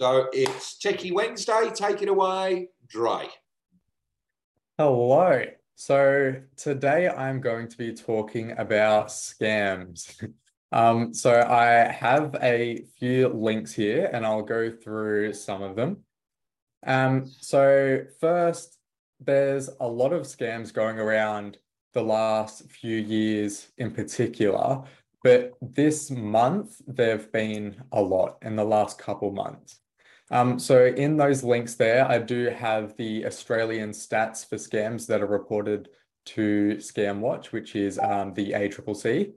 So it's Techie Wednesday. Take it away, Drae. Hello. So today I'm going to be talking about scams. um, so I have a few links here and I'll go through some of them. Um, so first, there's a lot of scams going around the last few years in particular, but this month there've been a lot in the last couple months. Um, so in those links there, I do have the Australian stats for scams that are reported to ScamWatch, which is um, the ACCC.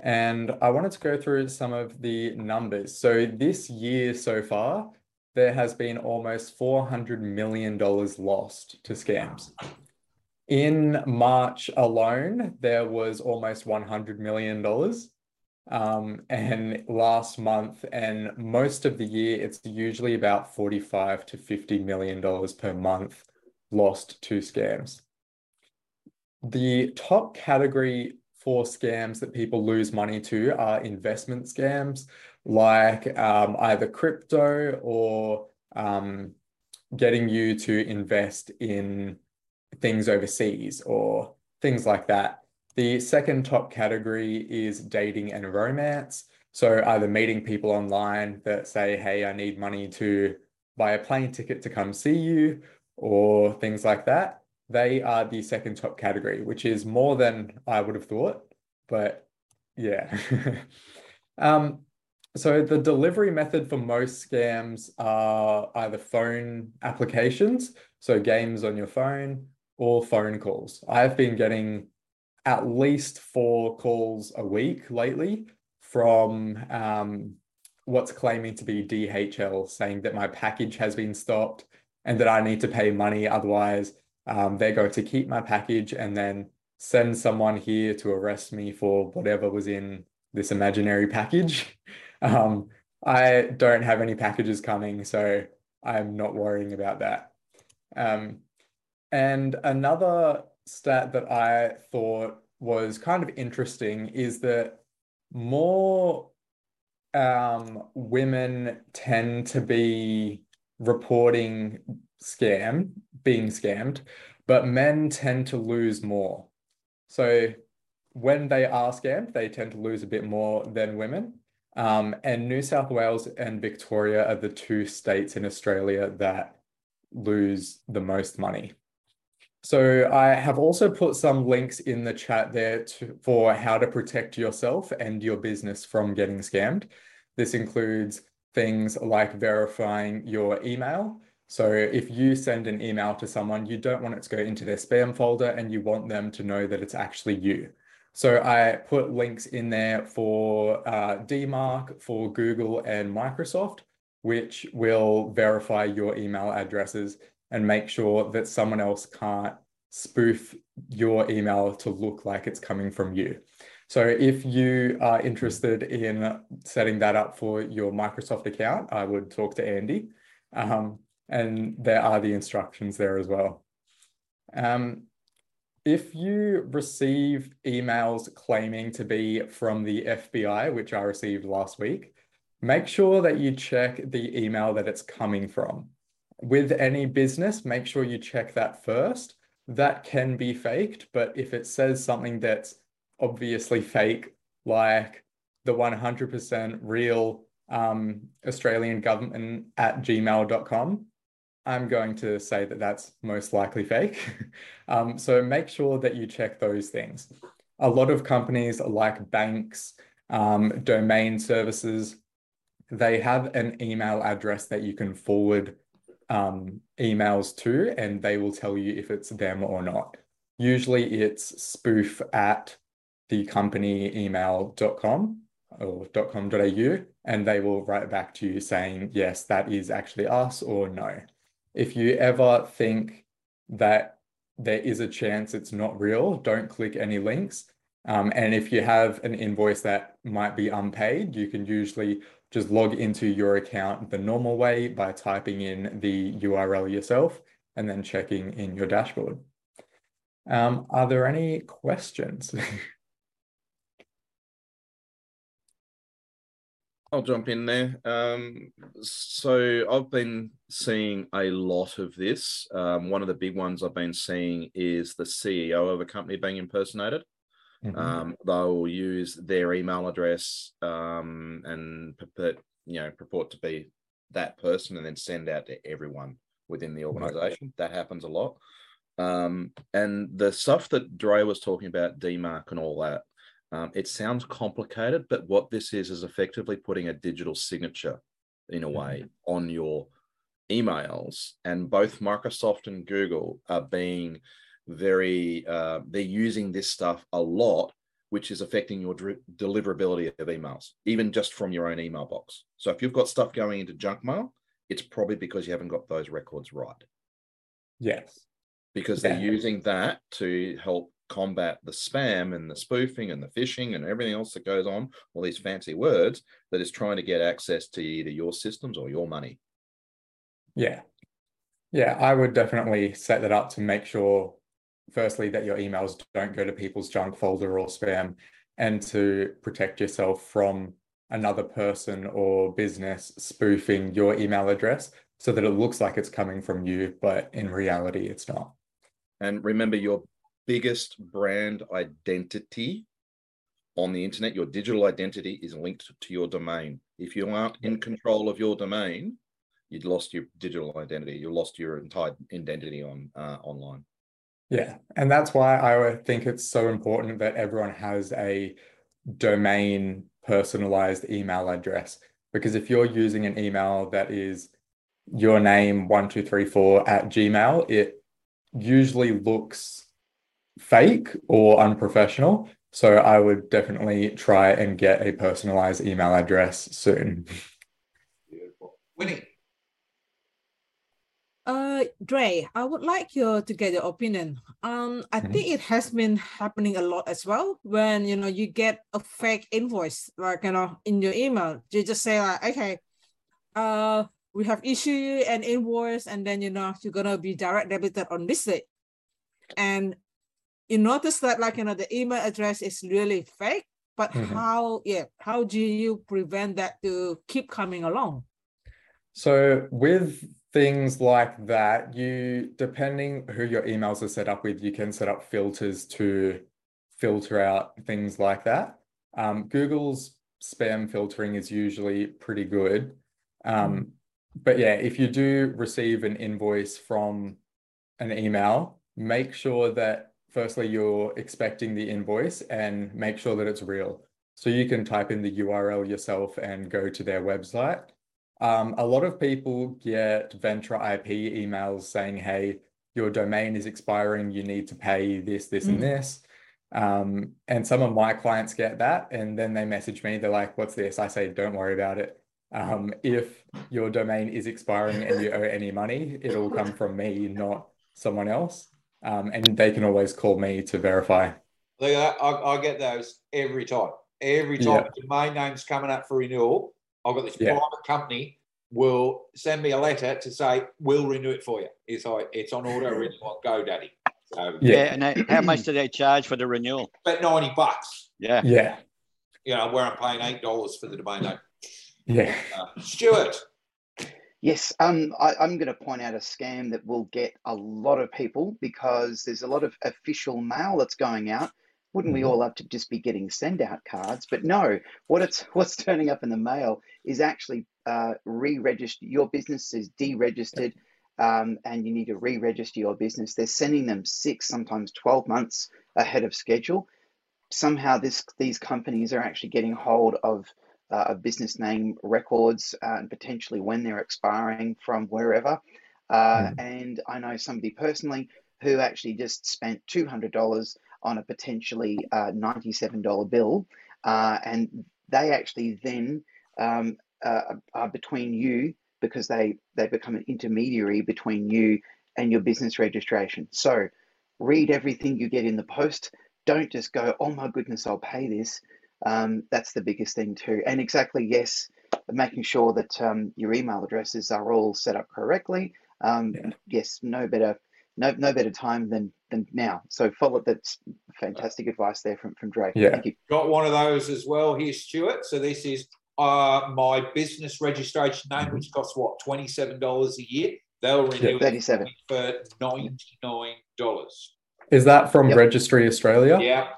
And I wanted to go through some of the numbers. So this year so far, there has been almost $400 million lost to scams. In March alone, there was almost $100 million. Um, and last month and most of the year, it's usually about 45 to 50 million dollars per month lost to scams. The top category for scams that people lose money to are investment scams, like um, either crypto or um, getting you to invest in things overseas or things like that. The second top category is dating and romance. So either meeting people online that say, hey, I need money to buy a plane ticket to come see you, or things like that. They are the second top category, which is more than I would have thought. But yeah. um, so the delivery method for most scams are either phone applications, so games on your phone, or phone calls. I've been getting at least four calls a week lately from um, what's claiming to be DHL saying that my package has been stopped and that I need to pay money. Otherwise, um, they're going to keep my package and then send someone here to arrest me for whatever was in this imaginary package. Um, I don't have any packages coming, so I'm not worrying about that. Um, and another stat that I thought was kind of interesting is that more um, women tend to be reporting scam, being scammed, but men tend to lose more. So when they are scammed, they tend to lose a bit more than women. Um, and New South Wales and Victoria are the two states in Australia that lose the most money. So I have also put some links in the chat there to, for how to protect yourself and your business from getting scammed. This includes things like verifying your email. So if you send an email to someone, you don't want it to go into their spam folder and you want them to know that it's actually you. So I put links in there for uh, DMARC, for Google and Microsoft, which will verify your email addresses and make sure that someone else can't spoof your email to look like it's coming from you. So if you are interested in setting that up for your Microsoft account, I would talk to Andy. Um, and there are the instructions there as well. Um, if you receive emails claiming to be from the FBI, which I received last week, make sure that you check the email that it's coming from with any business, make sure you check that first. That can be faked, but if it says something that's obviously fake, like the 100% real um, Australian government at gmail.com, I'm going to say that that's most likely fake. um, so make sure that you check those things. A lot of companies like banks, um, domain services, they have an email address that you can forward um, emails to, and they will tell you if it's them or not. Usually it's spoof at the company email.com or .com.au, and they will write back to you saying, yes, that is actually us or no. If you ever think that there is a chance it's not real, don't click any links. Um, and if you have an invoice that might be unpaid, you can usually just log into your account the normal way by typing in the URL yourself and then checking in your dashboard. Um, are there any questions? I'll jump in there. Um, so I've been seeing a lot of this. Um, one of the big ones I've been seeing is the CEO of a company being impersonated. Mm-hmm. Um, they'll use their email address um, and you know purport to be that person, and then send out to everyone within the organization. That happens a lot. Um, and the stuff that Drae was talking about, DMARC and all that, um, it sounds complicated, but what this is is effectively putting a digital signature in a way mm-hmm. on your emails. And both Microsoft and Google are being very, uh, they're using this stuff a lot, which is affecting your dri- deliverability of emails, even just from your own email box. So if you've got stuff going into junk mail, it's probably because you haven't got those records right. Yes. Because yeah. they're using that to help combat the spam and the spoofing and the phishing and everything else that goes on, all these fancy words that is trying to get access to either your systems or your money. Yeah. Yeah, I would definitely set that up to make sure, firstly, that your emails don't go to people's junk folder or spam, and to protect yourself from another person or business spoofing your email address so that it looks like it's coming from you, but in reality, it's not. And remember, your biggest brand identity on the internet, your digital identity is linked to your domain. If you aren't in control of your domain, you'd lost your digital identity. You lost your entire identity on uh, online. Yeah, and that's why I think it's so important that everyone has a domain personalized email address. Because if you're using an email that is your name one two three four at Gmail, it usually looks fake or unprofessional. So I would definitely try and get a personalized email address soon. Beautiful. Winnie. Uh, Drae, I would like you to get your opinion. Um, I mm-hmm. think it has been happening a lot as well. When you know you get a fake invoice, like you know, in your email, you just say like, okay, uh, we have issued an invoice, and then you know you're gonna be direct debited on this date, and you notice that like you know the email address is really fake but mm-hmm. how yeah how do you prevent that to keep coming along so with things like that you depending who your emails are set up with you can set up filters to filter out things like that um, google's spam filtering is usually pretty good um, mm. but yeah if you do receive an invoice from an email make sure that firstly, you're expecting the invoice and make sure that it's real. So you can type in the URL yourself and go to their website. Um, a lot of people get VentraIP emails saying, hey, your domain is expiring, you need to pay this, this, mm. and this. Um, and some of my clients get that, and then they message me, they're like, what's this? I say, don't worry about it. Um, if your domain is expiring and you owe any money, it'll come from me, not someone else um, and they can always call me to verify. Look, I, I get those every time. Every time yeah. my name's coming up for renewal, I've got this yeah. private company will send me a letter to say we'll renew it for you. It's like it's on order renewal. GoDaddy. So, yeah. yeah. and how much do they charge for the renewal? About ninety bucks. Yeah. Yeah. You know where I'm paying eight dollars for the domain name. Yeah. Uh, Stuart. Yes, um, I, am going to point out a scam that will get a lot of people because there's a lot of official mail that's going out. Wouldn't we mm-hmm. all love to just be getting send out cards? But no, what it's what's turning up in the mail is actually uh, re-register. Your business is deregistered, um, and you need to re-register your business. They're sending them six, sometimes twelve months ahead of schedule. Somehow, this these companies are actually getting hold of uh, of business name records uh, and potentially when they're expiring from wherever. Mm. And I know somebody personally who actually just spent $200 on a potentially uh, $97 bill. Uh, and they actually then um, are between you because they, they become an intermediary between you and your business registration. So read everything you get in the post. Don't just go, oh my goodness, I'll pay this. Um, that's the biggest thing too. And exactly, yes, making sure that um, your email addresses are all set up correctly. Um, yeah. Yes, no better, no no better time than than now. So follow that's fantastic advice there from from Drake. Yeah, Thank you. Got one of those as well here, Stuart. So this is uh, my business registration name, which costs what twenty seven dollars a year. They'll renew it 37. for ninety nine dollars. Is that from Yep. Registry Australia? Yeah,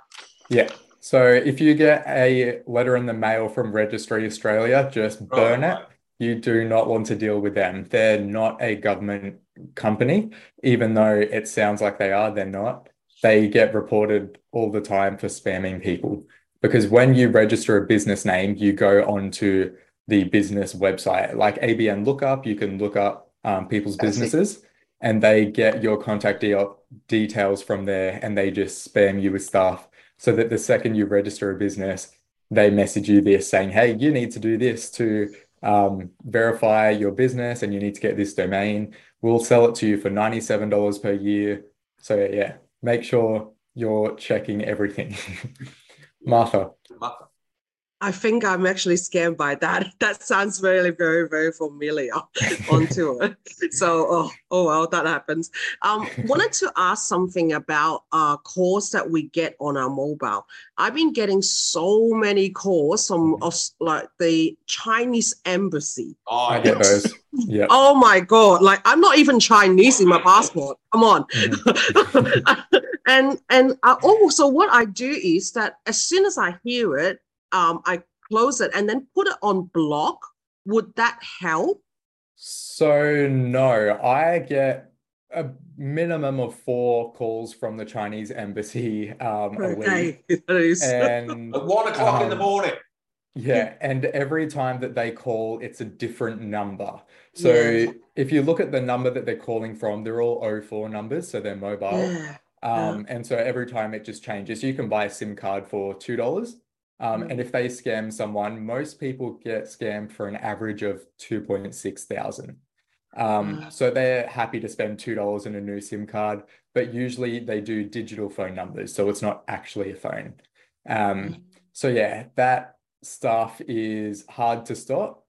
Yeah. So if you get a letter in the mail from Registry Australia, just burn it. You do not want to deal with them. They're not a government company, even though it sounds like they are, they're not. They get reported all the time for spamming people. Because when you register a business name, you go onto the business website, like ABN Lookup, you can look up um, people's businesses and they get your contact de- details from there and they just spam you with stuff so that the second you register a business, they message you this saying, hey, you need to do this to um, verify your business and you need to get this domain. We'll sell it to you for $97 per year. So, yeah, make sure you're checking everything. Martha. Martha. I think I'm actually scammed by that. That sounds really, very, very familiar on tour. So, oh, oh well, that happens. Um, wanted to ask something about uh calls that we get on our mobile. I've been getting so many calls from Aus- like the Chinese embassy. Oh, I get those. Yeah. Oh my god! Like I'm not even Chinese in my passport. Come on. and and uh, oh, so what I do is that as soon as I hear it, um, I close it and then put it on block. Would that help? So, no, I get a minimum of four calls from the Chinese embassy um, a week. Okay, that is. And At one o'clock in the Um, morning. Yeah, and every time that they call, it's a different number. So Yeah. if you look at the number that they're calling from, they're all 04 numbers, so they're mobile. yeah. yeah. Um, and so every time it just changes. You can buy a SIM card for $2. Um, Mm. and if they scam someone, most people get scammed for an average of 2.6 thousand. Um, so they're happy to spend $2 in a new SIM card, but usually they do digital phone numbers, so it's not actually a phone. Um, so yeah, that stuff is hard to stop.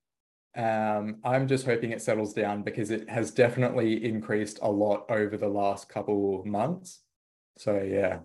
Um, I'm just hoping it settles down because it has definitely increased a lot over the last couple months. So yeah.